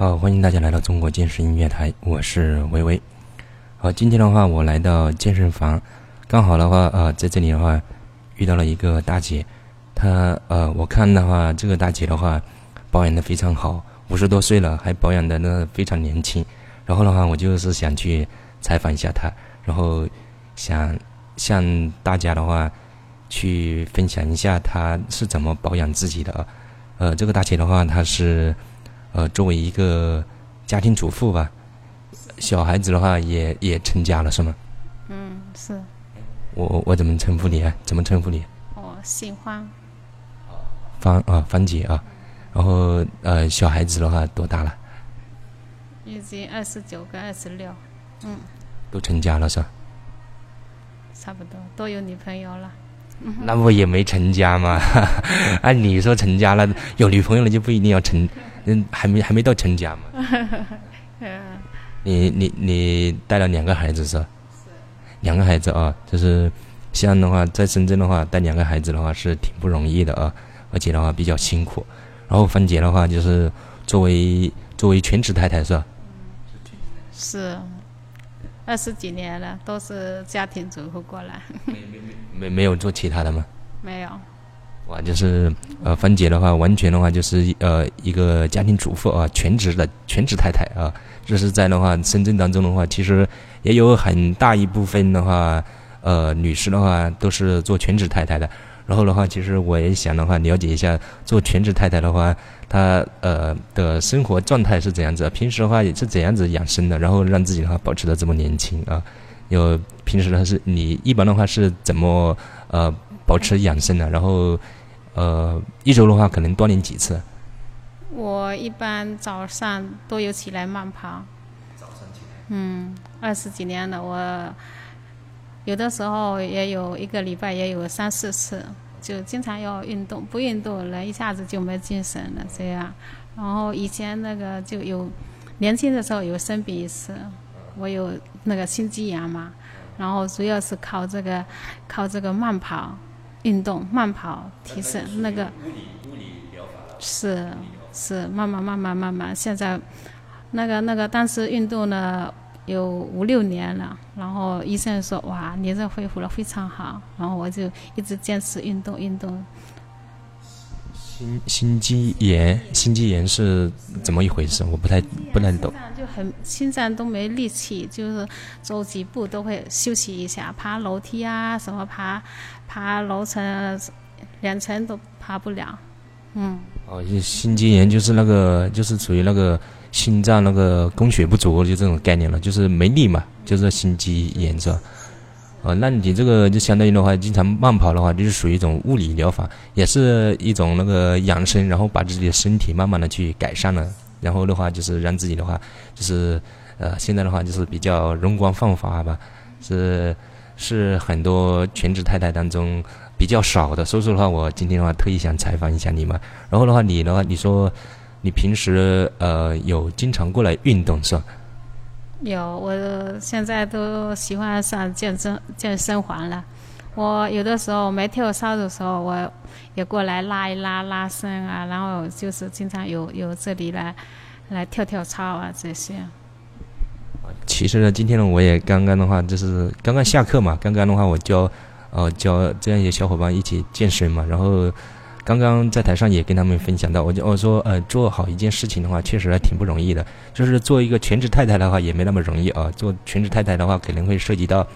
好，欢迎大家来到中国健身音乐台，我是微微。好，今天的话我来到健身房，刚好的话呃在这里的话遇到了一个大姐，她呃我看的话这个大姐的话保养的非常好，五十多岁了还保养的呢非常年轻。然后的话我就是想去采访一下她，然后想向大家的话去分享一下她是怎么保养自己的。呃，这个大姐的话她是。呃，作为一个家庭主妇吧，小孩子的话也也成家了，是吗？嗯，是。我我怎么称呼你啊？怎么称呼你？我姓方。方啊，方姐啊。然后呃，小孩子的话多大了？已经二十九跟二十六。嗯。都成家了是吧？差不多，都有女朋友了。那不也没成家吗？按你说成家了，有女朋友了就不一定要成。嗯，还没还没到成家嘛。你你你带了两个孩子是吧？是。两个孩子啊，就是像的话，在深圳的话，带两个孩子的话是挺不容易的啊，而且的话比较辛苦。然后芳姐的话，就是作为作为全职太太是吧？是。二十几年了，都是家庭主妇过来。没没没没有做其他的吗？没有。哇，就是呃，芳姐的话，完全的话就是呃一个家庭主妇啊，全职的全职太太啊。这是在的话，深圳当中的话，其实也有很大一部分的话，呃，女士的话都是做全职太太的。然后的话，其实我也想的话，了解一下做全职太太的话，她呃的生活状态是怎样子，平时的话也是怎样子养生的，然后让自己的话保持的这么年轻啊。有平时的话是你一般的话是怎么呃保持养生的，然后。呃，一周的话可能锻炼几次？我一般早上都有起来慢跑。早上起来。嗯，二十几年了，我有的时候也有一个礼拜也有三四次，就经常要运动，不运动人一下子就没精神了这样。然后以前那个就有年轻的时候有生病一次，我有那个心肌炎嘛，然后主要是靠这个靠这个慢跑。运动慢跑提升那个，是是慢慢慢慢慢慢，现在那个那个当时运动了有五六年了，然后医生说哇，你这恢复了非常好，然后我就一直坚持运动运动。心心肌炎，心肌炎是怎么一回事？我不太不太懂。就很心脏都没力气，就是走几步都会休息一下，爬楼梯啊什么爬，爬楼层两层都爬不了。嗯。哦，心肌炎就是那个，就是属于那个心脏那个供血不足，就这种概念了，就是没力嘛，就是心肌炎是吧？哦，那你这个就相当于的话，经常慢跑的话，就是属于一种物理疗法，也是一种那个养生，然后把自己的身体慢慢的去改善了，然后的话就是让自己的话，就是呃，现在的话就是比较容光焕发吧，是是很多全职太太当中比较少的，所以说的话，我今天的话特意想采访一下你嘛，然后的话，你的话，你说你平时呃有经常过来运动是吧？有，我现在都喜欢上健身健身房了。我有的时候没跳操的时候，我也过来拉一拉拉伸啊，然后就是经常有有这里来来跳跳操啊这些。其实呢，今天呢，我也刚刚的话就是刚刚下课嘛，刚刚的话我教呃教这样一些小伙伴一起健身嘛，然后。刚刚在台上也跟他们分享到，我就我说，呃，做好一件事情的话，确实还挺不容易的。就是做一个全职太太的话，也没那么容易啊。做全职太太的话，可能会涉及到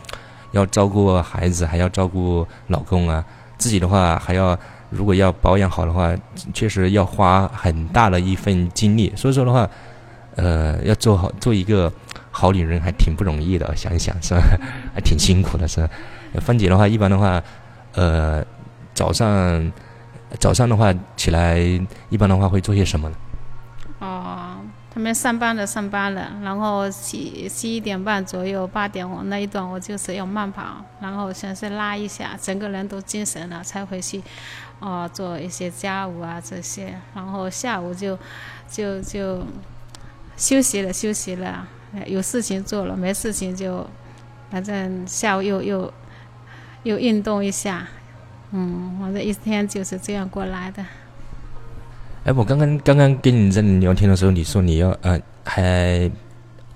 要照顾孩子，还要照顾老公啊。自己的话，还要如果要保养好的话，确实要花很大的一份精力。所以说的话，呃，要做好做一个好女人，还挺不容易的。想一想是吧？还挺辛苦的，是吧？芳姐的话，一般的话，呃，早上。早上的话起来，一般的话会做些什么呢？哦，他们上班的上班了，然后七七点半左右八点我那一段我就是要慢跑，然后先是拉一下，整个人都精神了才回去，哦做一些家务啊这些，然后下午就就就休息了休息了，有事情做了没事情就反正下午又又又运动一下。嗯，我这一天就是这样过来的。哎，我刚刚刚刚跟你在聊天的时候，你说你要呃还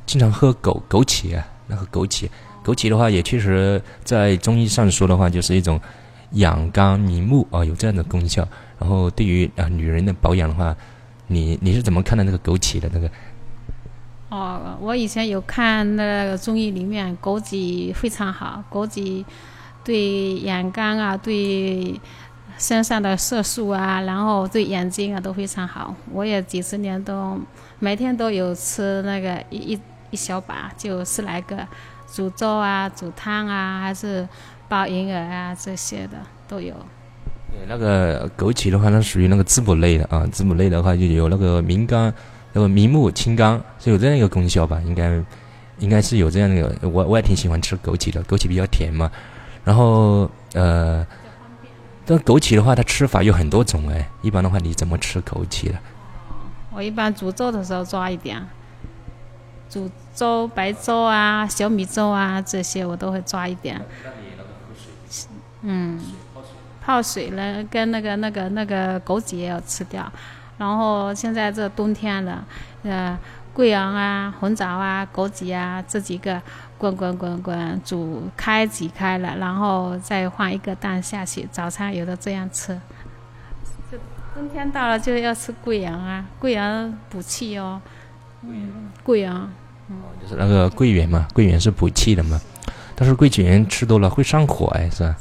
经常喝枸枸杞啊，那个枸杞，枸杞的话也确实在中医上说的话，就是一种养肝明目啊，有这样的功效。然后对于啊女人的保养的话，你你是怎么看待那个枸杞的那个？哦，我以前有看那个中医里面枸杞非常好，枸杞对眼干啊，对身上的色素啊，然后对眼睛啊都非常好。我也几十年都每天都有吃那个一一一小把，就十来个，煮粥啊，煮汤啊，还是煲银耳啊这些的都有。对，那个枸杞的话，它属于那个滋补类的啊，滋补类的话就有那个明肝。那个明目清肝是有这样一个功效吧？应该，应该是有这样的。我我也挺喜欢吃枸杞的，枸杞比较甜嘛。然后呃，这枸杞的话，它吃法有很多种哎。一般的话，你怎么吃枸杞的？我一般煮粥的时候抓一点，煮粥、白粥啊、小米粥啊这些我都会抓一点。嗯，泡水了，跟那个那个那个枸杞也要吃掉。然后现在这冬天了，呃，桂圆啊、红枣啊、枸杞啊这几个滚滚滚滚煮开挤开了，然后再放一个蛋下去，早餐有的这样吃。就冬天到了就要吃桂圆啊，桂圆补气哦。嗯，桂圆。哦，就是那个桂圆嘛，桂圆是补气的嘛，但是桂圆吃多了会上火哎，是吧？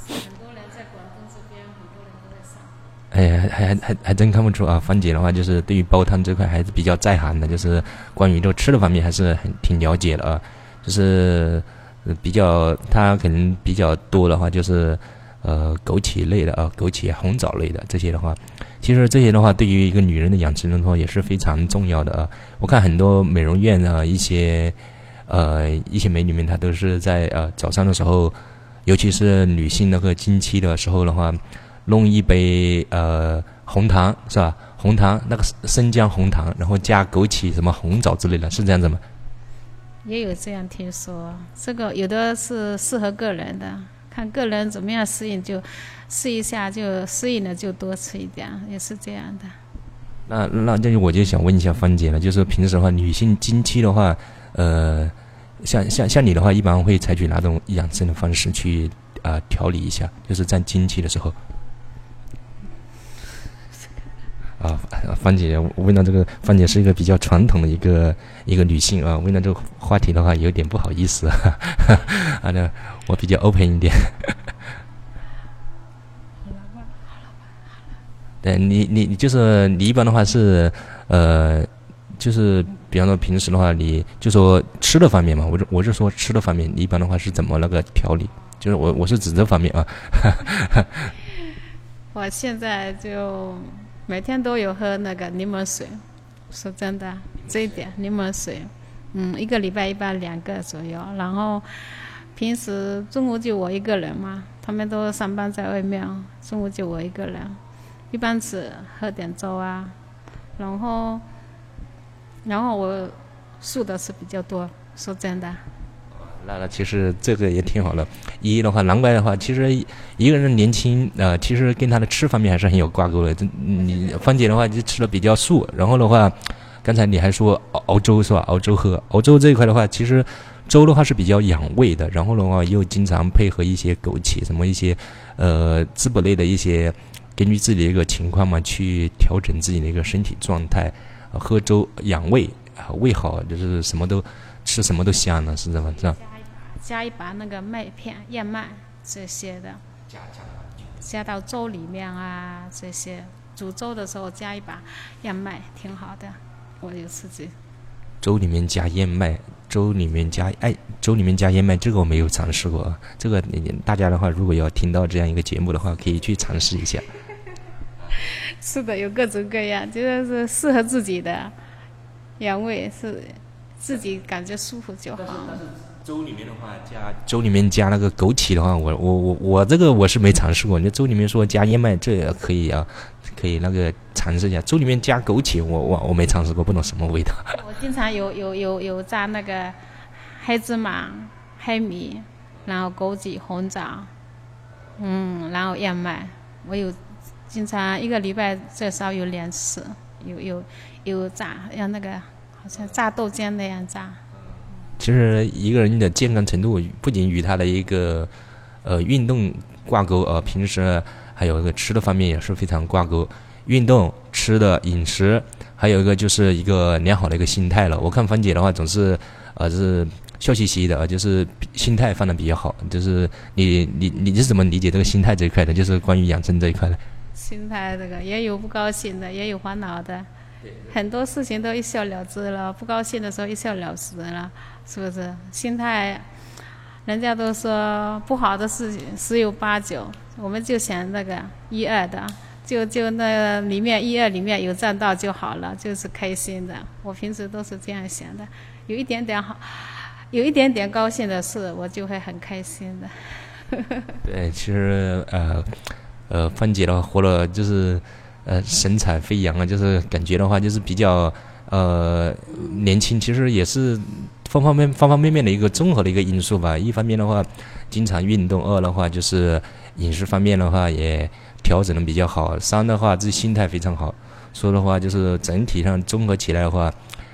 哎，还还还还真看不出啊！芳姐的话，就是对于煲汤这块还是比较在行的，就是关于这个吃的方面还是很挺了解的啊。就是比较，他可能比较多的话，就是呃枸杞类的啊，枸杞、红枣类的这些的话，其实这些的话，对于一个女人的养生的话也是非常重要的啊。我看很多美容院啊，一些呃一些美女们，她都是在呃早上的时候，尤其是女性那个经期的时候的话。弄一杯呃红糖是吧？红糖那个生姜红糖，然后加枸杞、什么红枣之类的，是这样子吗？也有这样听说，这个有的是适合个人的，看个人怎么样适应就试一下，就适应了就多吃一点，也是这样的。那那这我就想问一下芳姐了，就是平时的话，女性经期的话，呃，像像像你的话，一般会采取哪种养生的方式去啊调理一下？就是在经期的时候。啊，芳姐，问到这个，芳姐是一个比较传统的一个一个女性啊。问到这个话题的话，有点不好意思啊。啊，那我比较 open 一点。对你，你你就是你一般的话是呃，就是比方说平时的话，你就说吃的方面嘛，我就我就说吃的方面，你一般的话是怎么那个调理？就是我我是指这方面啊。我现在就。每天都有喝那个柠檬水，说真的，这一点柠檬水，嗯，一个礼拜一般两个左右。然后平时中午就我一个人嘛，他们都上班在外面，中午就我一个人，一般是喝点粥啊。然后，然后我素的是比较多，说真的。那那其实这个也挺好的。一的话，难怪的话，其实一个人年轻呃，其实跟他的吃方面还是很有挂钩的。这你芳姐的话就吃的比较素，然后的话，刚才你还说熬熬粥是吧？熬粥喝，熬粥这一块的话，其实粥的话是比较养胃的。然后的话，又经常配合一些枸杞，什么一些呃滋补类的一些，根据自己的一个情况嘛，去调整自己的一个身体状态。喝粥养胃啊，胃好就是什么都吃什么都香了，是这么是吧？加一把那个麦片、燕麦这些的，加加到粥里面啊，这些煮粥的时候加一把燕麦，挺好的。我有自己。粥里面加燕麦，粥里面加哎，粥里面加燕麦，这个我没有尝试过。这个大家的话，如果要听到这样一个节目的话，可以去尝试一下。是的，有各种各样，就是适合自己的原味，是自己感觉舒服就好。粥里面的话加粥里面加那个枸杞的话，我我我我这个我是没尝试过。你粥里面说加燕麦，这也可以啊，可以那个尝试一下。粥里面加枸杞，我我我没尝试过，不懂什么味道。我经常有有有有加那个黑芝麻、黑米，然后枸杞、红枣，嗯，然后燕麦。我有经常一个礼拜最少有两次，有有有榨，像那个好像榨豆浆那样榨。其实一个人的健康程度不仅与他的一个呃运动挂钩啊，平时还有一个吃的方面也是非常挂钩。运动、吃的、饮食，还有一个就是一个良好的一个心态了。我看芳姐的话总是呃是笑嘻嘻的，就是心态放的比较好。就是你你你是怎么理解这个心态这一块的？就是关于养生这一块的。心态这个也有不高兴的，也有烦恼的，很多事情都一笑了之了。不高兴的时候一笑了之了。是不是心态？人家都说不好的事情十有八九，我们就想那个一二的，就就那里面一二里面有占到就好了，就是开心的。我平时都是这样想的，有一点点好，有一点点高兴的事，我就会很开心的。对，其实呃呃，芳姐的话活了就是呃神采飞扬啊，就是感觉的话就是比较呃年轻，其实也是。方方面方方面面的一个综合的一个因素吧。一方面的话，经常运动；二的话就是饮食方面的话也调整的比较好；三的话自己心态非常好。说的话就是整体上综合起来的话，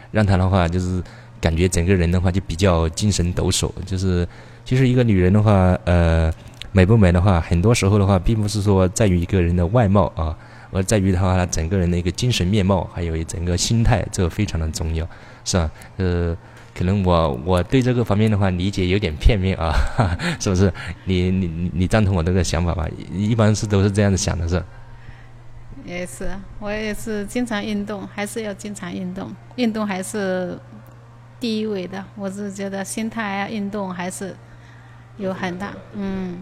让他的话就是感觉整个人的话就比较精神抖擞。就是其实一个女人的话，呃，美不美的话，很多时候的话并不是说在于一个人的外貌啊，而在于的话他整个人的一个精神面貌，还有一整个心态，这个非常的重要，是吧？呃。可能我我对这个方面的话理解有点片面啊，是不是？你你你赞同我这个想法吧？一般是都是这样子想的，是。也是，我也是经常运动，还是要经常运动，运动还是第一位的。我是觉得心态啊，运动还是有很大，嗯。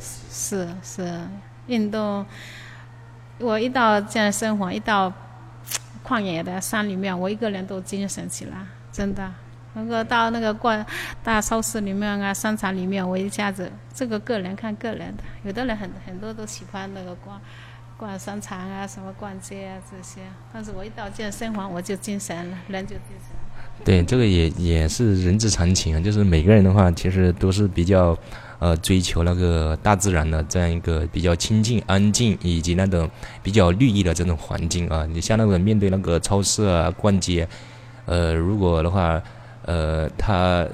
是是，运动，我一到健身房，一到旷野的山里面，我一个人都精神起来。真的，能够到那个逛大超市里面啊，商场里面，我一下子这个个人看个人的，有的人很很多都喜欢那个逛逛商场啊，什么逛街啊这些。但是我一到健身房，我就精神了，人就精神。对，这个也也是人之常情啊，就是每个人的话，其实都是比较呃追求那个大自然的这样一个比较清静、安静以及那种比较绿意的这种环境啊。你像那个面对那个超市啊，逛街。呃，如果的话，呃，他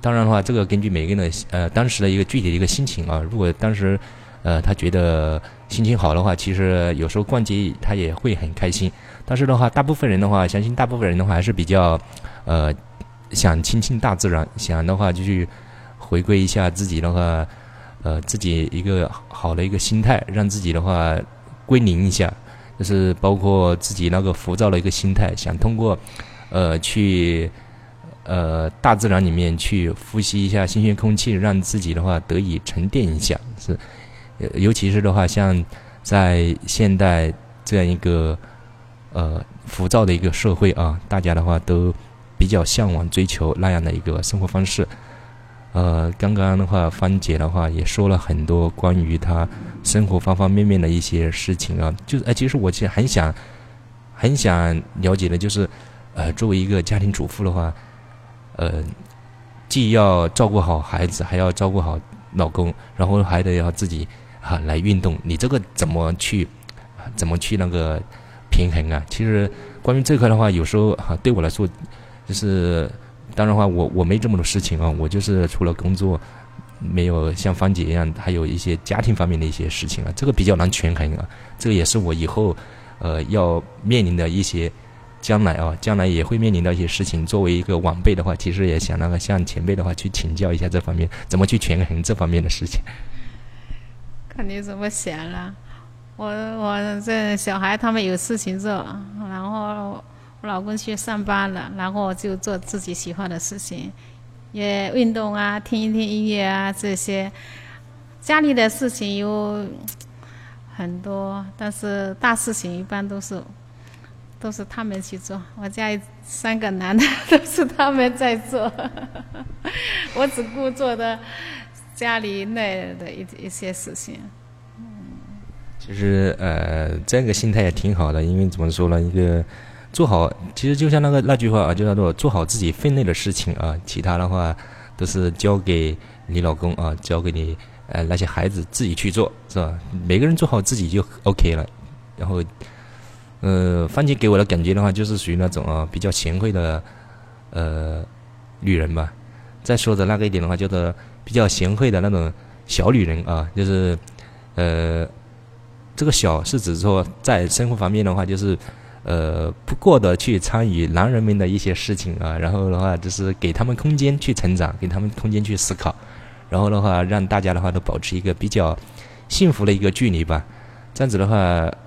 当然的话，这个根据每个人的呃当时的一个具体的一个心情啊。如果当时呃他觉得心情好的话，其实有时候逛街他也会很开心。但是的话，大部分人的话，相信大部分人的话还是比较呃想亲近大自然，想的话就去回归一下自己的话，呃自己一个好的一个心态，让自己的话归零一下，就是包括自己那个浮躁的一个心态，想通过。呃，去呃大自然里面去呼吸一下新鲜空气，让自己的话得以沉淀一下。是，尤其是的话，像在现代这样一个呃浮躁的一个社会啊，大家的话都比较向往追求那样的一个生活方式。呃，刚刚的话，芳姐的话也说了很多关于她生活方方面面的一些事情啊。就是哎，其实我其实很想很想了解的，就是。呃，作为一个家庭主妇的话，呃，既要照顾好孩子，还要照顾好老公，然后还得要自己啊来运动。你这个怎么去，怎么去那个平衡啊？其实关于这块的话，有时候哈对我来说，就是当然话，我我没这么多事情啊，我就是除了工作，没有像芳姐一样，还有一些家庭方面的一些事情啊，这个比较难权衡啊。这个也是我以后呃要面临的一些。将来啊，将来也会面临到一些事情。作为一个晚辈的话，其实也想那个向前辈的话去请教一下这方面怎么去权衡这方面的事情。看你怎么想了。我我这小孩他们有事情做，然后我老公去上班了，然后我就做自己喜欢的事情，也运动啊，听一听音乐啊这些。家里的事情有很多，但是大事情一般都是。都是他们去做，我家里三个男的都是他们在做，我只顾做的家里内的一一些事情。其实呃，这个心态也挺好的，因为怎么说呢，一个做好，其实就像那个那句话啊，就叫做做好自己分内的事情啊，其他的话都是交给你老公啊，交给你呃那些孩子自己去做，是吧？每个人做好自己就 OK 了，然后。呃，芳姐给我的感觉的话，就是属于那种啊比较贤惠的呃女人吧。再说的那个一点的话，叫做比较贤惠的那种小女人啊，就是呃这个小是指说在生活方面的话，就是呃不过的去参与男人们的一些事情啊，然后的话就是给他们空间去成长，给他们空间去思考，然后的话让大家的话都保持一个比较幸福的一个距离吧。这样子的话，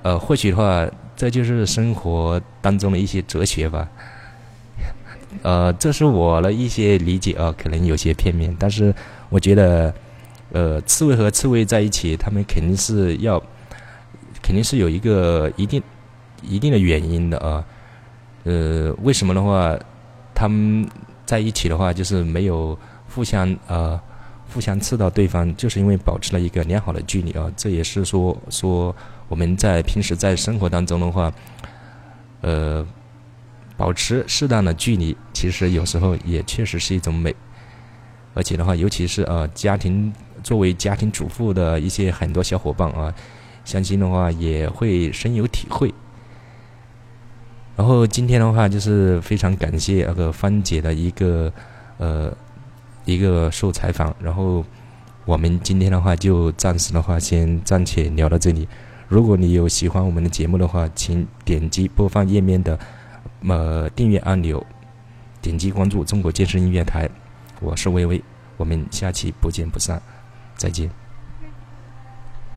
呃，或许的话。这就是生活当中的一些哲学吧，呃，这是我的一些理解啊，可能有些片面，但是我觉得，呃，刺猬和刺猬在一起，他们肯定是要，肯定是有一个一定一定的原因的啊，呃，为什么的话，他们在一起的话，就是没有互相呃互相刺到对方，就是因为保持了一个良好的距离啊，这也是说说。我们在平时在生活当中的话，呃，保持适当的距离，其实有时候也确实是一种美。而且的话，尤其是呃家庭作为家庭主妇的一些很多小伙伴啊，相信的话也会深有体会。然后今天的话，就是非常感谢那个芳姐的一个呃一个受采访。然后我们今天的话，就暂时的话先暂且聊到这里。如果你有喜欢我们的节目的话，请点击播放页面的呃订阅按钮，点击关注中国健身音乐台。我是微微，我们下期不见不散，再见。